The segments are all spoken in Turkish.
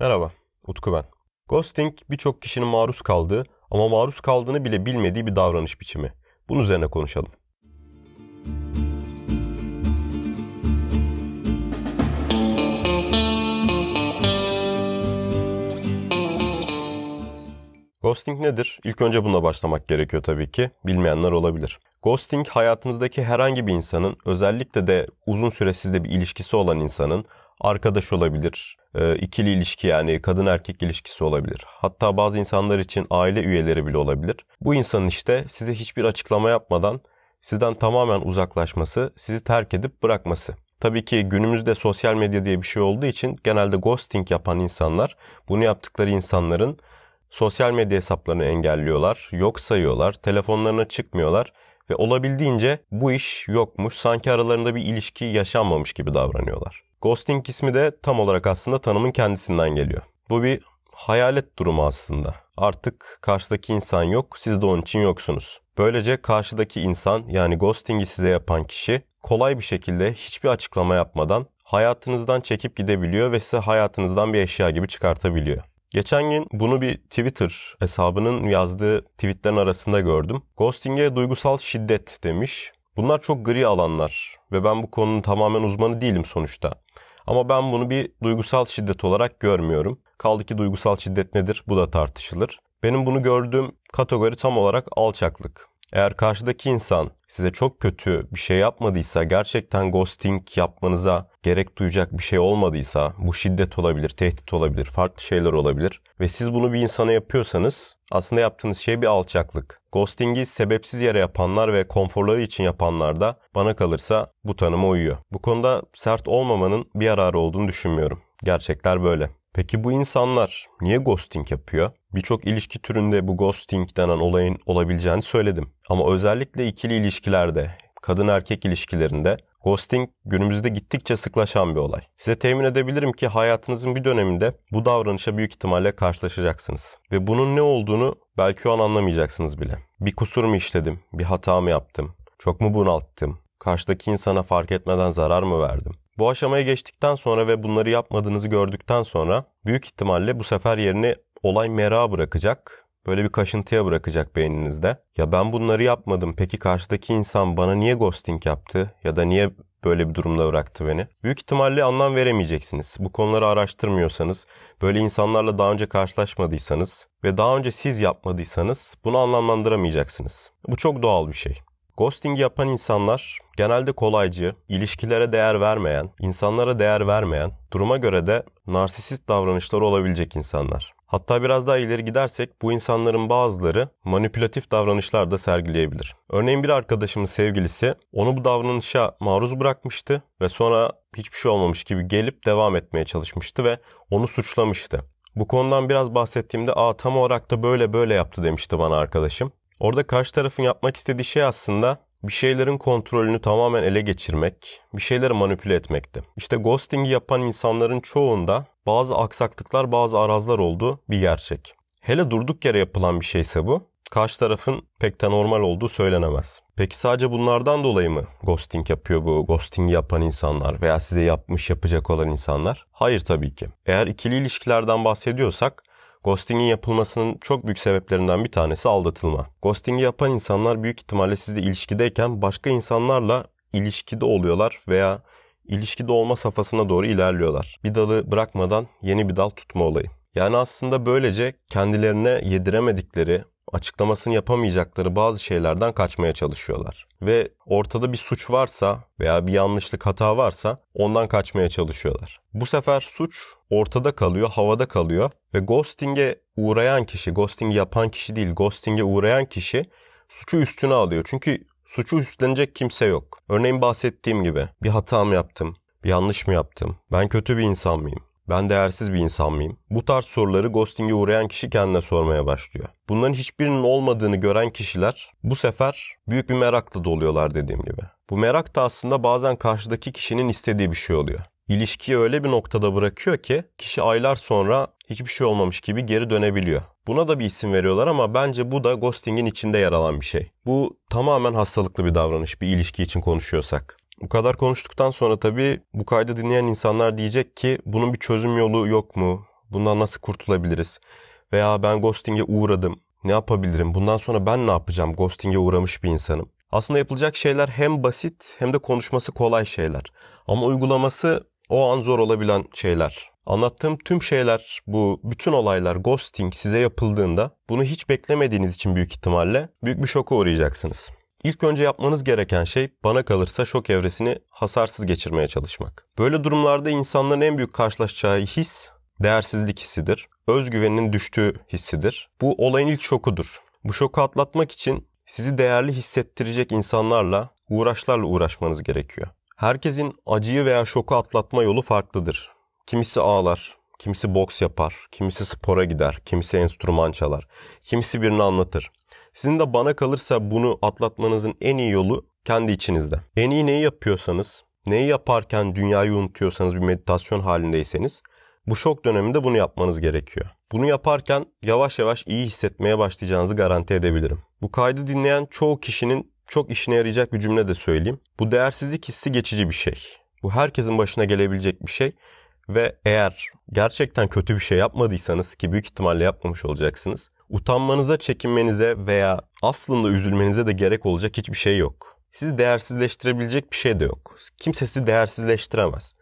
Merhaba, Utku ben. Ghosting birçok kişinin maruz kaldığı ama maruz kaldığını bile bilmediği bir davranış biçimi. Bunun üzerine konuşalım. Ghosting nedir? İlk önce bununla başlamak gerekiyor tabii ki. Bilmeyenler olabilir. Ghosting hayatınızdaki herhangi bir insanın özellikle de uzun süre sizde bir ilişkisi olan insanın arkadaş olabilir, e, ikili ilişki yani kadın erkek ilişkisi olabilir. Hatta bazı insanlar için aile üyeleri bile olabilir. Bu insanın işte size hiçbir açıklama yapmadan sizden tamamen uzaklaşması, sizi terk edip bırakması. Tabii ki günümüzde sosyal medya diye bir şey olduğu için genelde ghosting yapan insanlar bunu yaptıkları insanların sosyal medya hesaplarını engelliyorlar, yok sayıyorlar, telefonlarına çıkmıyorlar ve olabildiğince bu iş yokmuş, sanki aralarında bir ilişki yaşanmamış gibi davranıyorlar. Ghosting ismi de tam olarak aslında tanımın kendisinden geliyor. Bu bir hayalet durumu aslında. Artık karşıdaki insan yok, siz de onun için yoksunuz. Böylece karşıdaki insan yani ghosting'i size yapan kişi kolay bir şekilde hiçbir açıklama yapmadan hayatınızdan çekip gidebiliyor ve size hayatınızdan bir eşya gibi çıkartabiliyor. Geçen gün bunu bir Twitter hesabının yazdığı tweetlerin arasında gördüm. Ghosting'e duygusal şiddet demiş. Bunlar çok gri alanlar ve ben bu konunun tamamen uzmanı değilim sonuçta. Ama ben bunu bir duygusal şiddet olarak görmüyorum. Kaldı ki duygusal şiddet nedir? Bu da tartışılır. Benim bunu gördüğüm kategori tam olarak alçaklık. Eğer karşıdaki insan size çok kötü bir şey yapmadıysa, gerçekten ghosting yapmanıza gerek duyacak bir şey olmadıysa, bu şiddet olabilir, tehdit olabilir, farklı şeyler olabilir ve siz bunu bir insana yapıyorsanız aslında yaptığınız şey bir alçaklık. Ghosting'i sebepsiz yere yapanlar ve konforları için yapanlar da bana kalırsa bu tanıma uyuyor. Bu konuda sert olmamanın bir yararı olduğunu düşünmüyorum. Gerçekler böyle. Peki bu insanlar niye ghosting yapıyor? Birçok ilişki türünde bu ghosting denen olayın olabileceğini söyledim. Ama özellikle ikili ilişkilerde, kadın erkek ilişkilerinde ghosting günümüzde gittikçe sıklaşan bir olay. Size temin edebilirim ki hayatınızın bir döneminde bu davranışa büyük ihtimalle karşılaşacaksınız. Ve bunun ne olduğunu belki o an anlamayacaksınız bile. Bir kusur mu işledim? Bir hata mı yaptım? Çok mu bunalttım? Karşıdaki insana fark etmeden zarar mı verdim? Bu aşamaya geçtikten sonra ve bunları yapmadığınızı gördükten sonra büyük ihtimalle bu sefer yerini olay merak bırakacak. Böyle bir kaşıntıya bırakacak beyninizde. Ya ben bunları yapmadım. Peki karşıdaki insan bana niye ghosting yaptı? Ya da niye böyle bir durumda bıraktı beni? Büyük ihtimalle anlam veremeyeceksiniz. Bu konuları araştırmıyorsanız, böyle insanlarla daha önce karşılaşmadıysanız ve daha önce siz yapmadıysanız bunu anlamlandıramayacaksınız. Bu çok doğal bir şey. Ghosting yapan insanlar genelde kolaycı, ilişkilere değer vermeyen, insanlara değer vermeyen, duruma göre de narsisist davranışları olabilecek insanlar. Hatta biraz daha ileri gidersek bu insanların bazıları manipülatif davranışlar da sergileyebilir. Örneğin bir arkadaşımın sevgilisi onu bu davranışa maruz bırakmıştı ve sonra hiçbir şey olmamış gibi gelip devam etmeye çalışmıştı ve onu suçlamıştı. Bu konudan biraz bahsettiğimde aa tam olarak da böyle böyle yaptı demişti bana arkadaşım. Orada karşı tarafın yapmak istediği şey aslında bir şeylerin kontrolünü tamamen ele geçirmek, bir şeyleri manipüle etmekti. İşte ghosting'i yapan insanların çoğunda bazı aksaklıklar, bazı arazlar olduğu bir gerçek. Hele durduk yere yapılan bir şeyse bu, karşı tarafın pek de normal olduğu söylenemez. Peki sadece bunlardan dolayı mı ghosting yapıyor bu ghosting yapan insanlar veya size yapmış yapacak olan insanlar? Hayır tabii ki. Eğer ikili ilişkilerden bahsediyorsak Ghosting'in yapılmasının çok büyük sebeplerinden bir tanesi aldatılma. Ghosting'i yapan insanlar büyük ihtimalle sizle ilişkideyken başka insanlarla ilişkide oluyorlar veya ilişkide olma safhasına doğru ilerliyorlar. Bir dalı bırakmadan yeni bir dal tutma olayı. Yani aslında böylece kendilerine yediremedikleri, açıklamasını yapamayacakları bazı şeylerden kaçmaya çalışıyorlar. Ve ortada bir suç varsa veya bir yanlışlık hata varsa ondan kaçmaya çalışıyorlar. Bu sefer suç ortada kalıyor, havada kalıyor ve ghosting'e uğrayan kişi, ghosting yapan kişi değil, ghosting'e uğrayan kişi suçu üstüne alıyor. Çünkü suçu üstlenecek kimse yok. Örneğin bahsettiğim gibi bir hata mı yaptım, bir yanlış mı yaptım, ben kötü bir insan mıyım? Ben değersiz bir insan mıyım? Bu tarz soruları ghosting'e uğrayan kişi kendine sormaya başlıyor. Bunların hiçbirinin olmadığını gören kişiler bu sefer büyük bir merakla doluyorlar dediğim gibi. Bu merak da aslında bazen karşıdaki kişinin istediği bir şey oluyor. İlişkiyi öyle bir noktada bırakıyor ki kişi aylar sonra hiçbir şey olmamış gibi geri dönebiliyor. Buna da bir isim veriyorlar ama bence bu da ghosting'in içinde yer alan bir şey. Bu tamamen hastalıklı bir davranış bir ilişki için konuşuyorsak. Bu kadar konuştuktan sonra tabii bu kaydı dinleyen insanlar diyecek ki bunun bir çözüm yolu yok mu? Bundan nasıl kurtulabiliriz? Veya ben ghosting'e uğradım. Ne yapabilirim? Bundan sonra ben ne yapacağım? Ghosting'e uğramış bir insanım. Aslında yapılacak şeyler hem basit hem de konuşması kolay şeyler. Ama uygulaması o an zor olabilen şeyler. Anlattığım tüm şeyler, bu bütün olaylar, ghosting size yapıldığında bunu hiç beklemediğiniz için büyük ihtimalle büyük bir şoka uğrayacaksınız. İlk önce yapmanız gereken şey bana kalırsa şok evresini hasarsız geçirmeye çalışmak. Böyle durumlarda insanların en büyük karşılaşacağı his değersizlik hissidir. Özgüveninin düştüğü hissidir. Bu olayın ilk şokudur. Bu şoku atlatmak için sizi değerli hissettirecek insanlarla, uğraşlarla uğraşmanız gerekiyor. Herkesin acıyı veya şoku atlatma yolu farklıdır. Kimisi ağlar, kimisi boks yapar, kimisi spora gider, kimisi enstrüman çalar, kimisi birini anlatır. Sizin de bana kalırsa bunu atlatmanızın en iyi yolu kendi içinizde. En iyi neyi yapıyorsanız, neyi yaparken dünyayı unutuyorsanız bir meditasyon halindeyseniz bu şok döneminde bunu yapmanız gerekiyor. Bunu yaparken yavaş yavaş iyi hissetmeye başlayacağınızı garanti edebilirim. Bu kaydı dinleyen çoğu kişinin çok işine yarayacak bir cümle de söyleyeyim. Bu değersizlik hissi geçici bir şey. Bu herkesin başına gelebilecek bir şey ve eğer gerçekten kötü bir şey yapmadıysanız ki büyük ihtimalle yapmamış olacaksınız. Utanmanıza, çekinmenize veya aslında üzülmenize de gerek olacak hiçbir şey yok. Sizi değersizleştirebilecek bir şey de yok. Kimse sizi değersizleştiremez.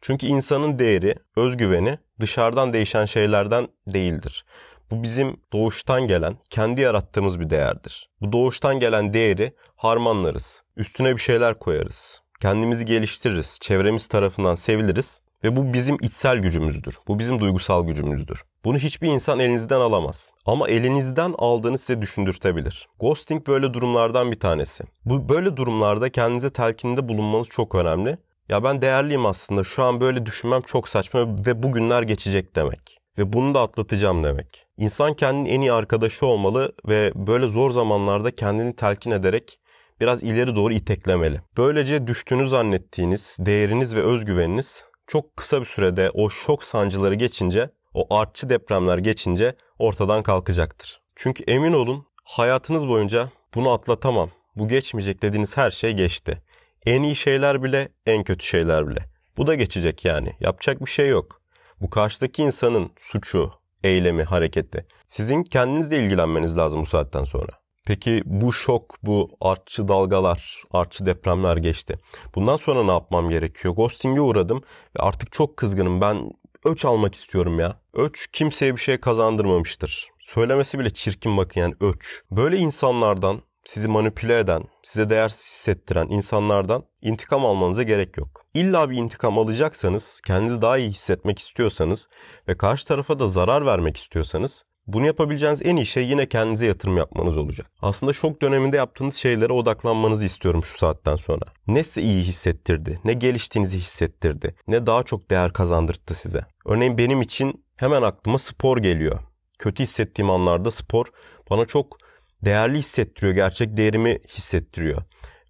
Çünkü insanın değeri, özgüveni dışarıdan değişen şeylerden değildir. Bu bizim doğuştan gelen, kendi yarattığımız bir değerdir. Bu doğuştan gelen değeri harmanlarız. Üstüne bir şeyler koyarız. Kendimizi geliştiririz. Çevremiz tarafından seviliriz. Ve bu bizim içsel gücümüzdür. Bu bizim duygusal gücümüzdür. Bunu hiçbir insan elinizden alamaz. Ama elinizden aldığını size düşündürtebilir. Ghosting böyle durumlardan bir tanesi. Bu böyle durumlarda kendinize telkinde bulunmanız çok önemli. Ya ben değerliyim aslında. Şu an böyle düşünmem çok saçma ve bugünler geçecek demek. Ve bunu da atlatacağım demek. İnsan kendinin en iyi arkadaşı olmalı ve böyle zor zamanlarda kendini telkin ederek biraz ileri doğru iteklemeli. Böylece düştüğünü zannettiğiniz değeriniz ve özgüveniniz çok kısa bir sürede o şok sancıları geçince, o artçı depremler geçince ortadan kalkacaktır. Çünkü emin olun hayatınız boyunca bunu atlatamam, bu geçmeyecek dediğiniz her şey geçti. En iyi şeyler bile, en kötü şeyler bile. Bu da geçecek yani. Yapacak bir şey yok. Bu karşıdaki insanın suçu, eylemi, hareketi. Sizin kendinizle ilgilenmeniz lazım bu saatten sonra. Peki bu şok, bu artçı dalgalar, artçı depremler geçti. Bundan sonra ne yapmam gerekiyor? Ghosting'e uğradım ve artık çok kızgınım. Ben öç almak istiyorum ya. Öç kimseye bir şey kazandırmamıştır. Söylemesi bile çirkin bakın yani öç. Böyle insanlardan sizi manipüle eden, size değersiz hissettiren insanlardan intikam almanıza gerek yok. İlla bir intikam alacaksanız, kendinizi daha iyi hissetmek istiyorsanız ve karşı tarafa da zarar vermek istiyorsanız bunu yapabileceğiniz en iyi şey yine kendinize yatırım yapmanız olacak. Aslında şok döneminde yaptığınız şeylere odaklanmanızı istiyorum şu saatten sonra. Ne size iyi hissettirdi, ne geliştiğinizi hissettirdi, ne daha çok değer kazandırdı size. Örneğin benim için hemen aklıma spor geliyor. Kötü hissettiğim anlarda spor bana çok değerli hissettiriyor, gerçek değerimi hissettiriyor.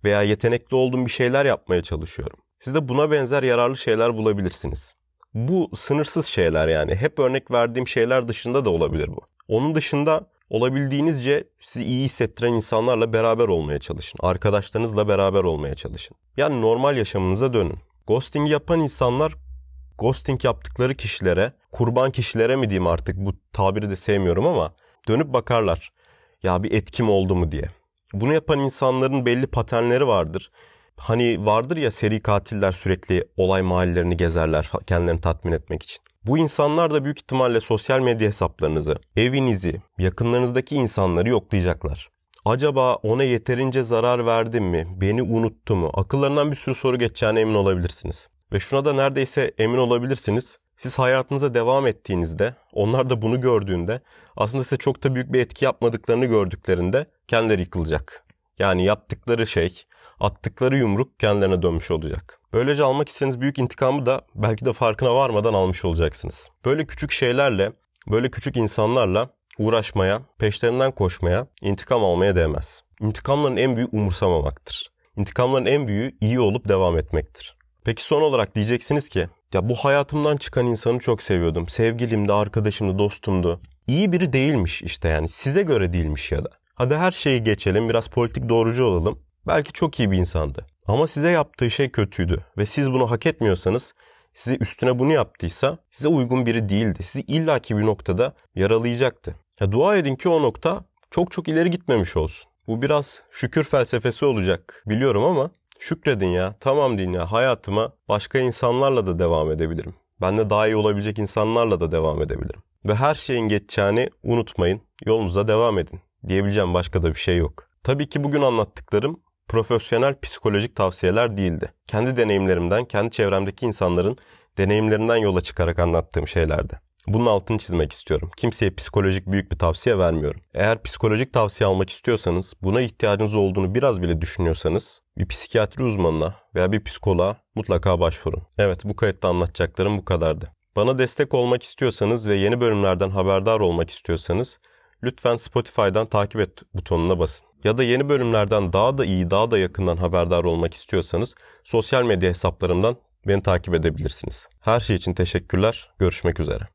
Veya yetenekli olduğum bir şeyler yapmaya çalışıyorum. Siz de buna benzer yararlı şeyler bulabilirsiniz. Bu sınırsız şeyler yani. Hep örnek verdiğim şeyler dışında da olabilir bu. Onun dışında olabildiğinizce sizi iyi hissettiren insanlarla beraber olmaya çalışın. Arkadaşlarınızla beraber olmaya çalışın. Yani normal yaşamınıza dönün. Ghosting yapan insanlar ghosting yaptıkları kişilere, kurban kişilere mi diyeyim artık bu tabiri de sevmiyorum ama dönüp bakarlar. Ya bir etkim oldu mu diye. Bunu yapan insanların belli paternleri vardır. Hani vardır ya seri katiller sürekli olay mahallelerini gezerler kendilerini tatmin etmek için. Bu insanlar da büyük ihtimalle sosyal medya hesaplarınızı, evinizi, yakınlarınızdaki insanları yoklayacaklar. Acaba ona yeterince zarar verdim mi? Beni unuttu mu? Akıllarından bir sürü soru geçeceğine emin olabilirsiniz. Ve şuna da neredeyse emin olabilirsiniz. Siz hayatınıza devam ettiğinizde, onlar da bunu gördüğünde aslında size çok da büyük bir etki yapmadıklarını gördüklerinde kendileri yıkılacak. Yani yaptıkları şey, attıkları yumruk kendilerine dönmüş olacak. Böylece almak istediğiniz büyük intikamı da belki de farkına varmadan almış olacaksınız. Böyle küçük şeylerle, böyle küçük insanlarla uğraşmaya, peşlerinden koşmaya, intikam almaya değmez. İntikamların en büyüğü umursamamaktır. İntikamların en büyüğü iyi olup devam etmektir. Peki son olarak diyeceksiniz ki ya bu hayatımdan çıkan insanı çok seviyordum. Sevgilimdi, arkadaşımdı, dostumdu. İyi biri değilmiş işte yani size göre değilmiş ya da. Hadi her şeyi geçelim biraz politik doğrucu olalım. Belki çok iyi bir insandı. Ama size yaptığı şey kötüydü ve siz bunu hak etmiyorsanız size üstüne bunu yaptıysa size uygun biri değildi. Sizi illaki bir noktada yaralayacaktı. Ya dua edin ki o nokta çok çok ileri gitmemiş olsun. Bu biraz şükür felsefesi olacak biliyorum ama şükredin ya. Tamam deyin ya hayatıma başka insanlarla da devam edebilirim. Ben de daha iyi olabilecek insanlarla da devam edebilirim. Ve her şeyin geçeceğini unutmayın. Yolunuza devam edin. Diyebileceğim başka da bir şey yok. Tabii ki bugün anlattıklarım profesyonel psikolojik tavsiyeler değildi. Kendi deneyimlerimden, kendi çevremdeki insanların deneyimlerinden yola çıkarak anlattığım şeylerdi. Bunun altını çizmek istiyorum. Kimseye psikolojik büyük bir tavsiye vermiyorum. Eğer psikolojik tavsiye almak istiyorsanız, buna ihtiyacınız olduğunu biraz bile düşünüyorsanız bir psikiyatri uzmanına veya bir psikoloğa mutlaka başvurun. Evet bu kayıtta anlatacaklarım bu kadardı. Bana destek olmak istiyorsanız ve yeni bölümlerden haberdar olmak istiyorsanız lütfen Spotify'dan takip et butonuna basın. Ya da yeni bölümlerden daha da iyi, daha da yakından haberdar olmak istiyorsanız sosyal medya hesaplarımdan beni takip edebilirsiniz. Her şey için teşekkürler. Görüşmek üzere.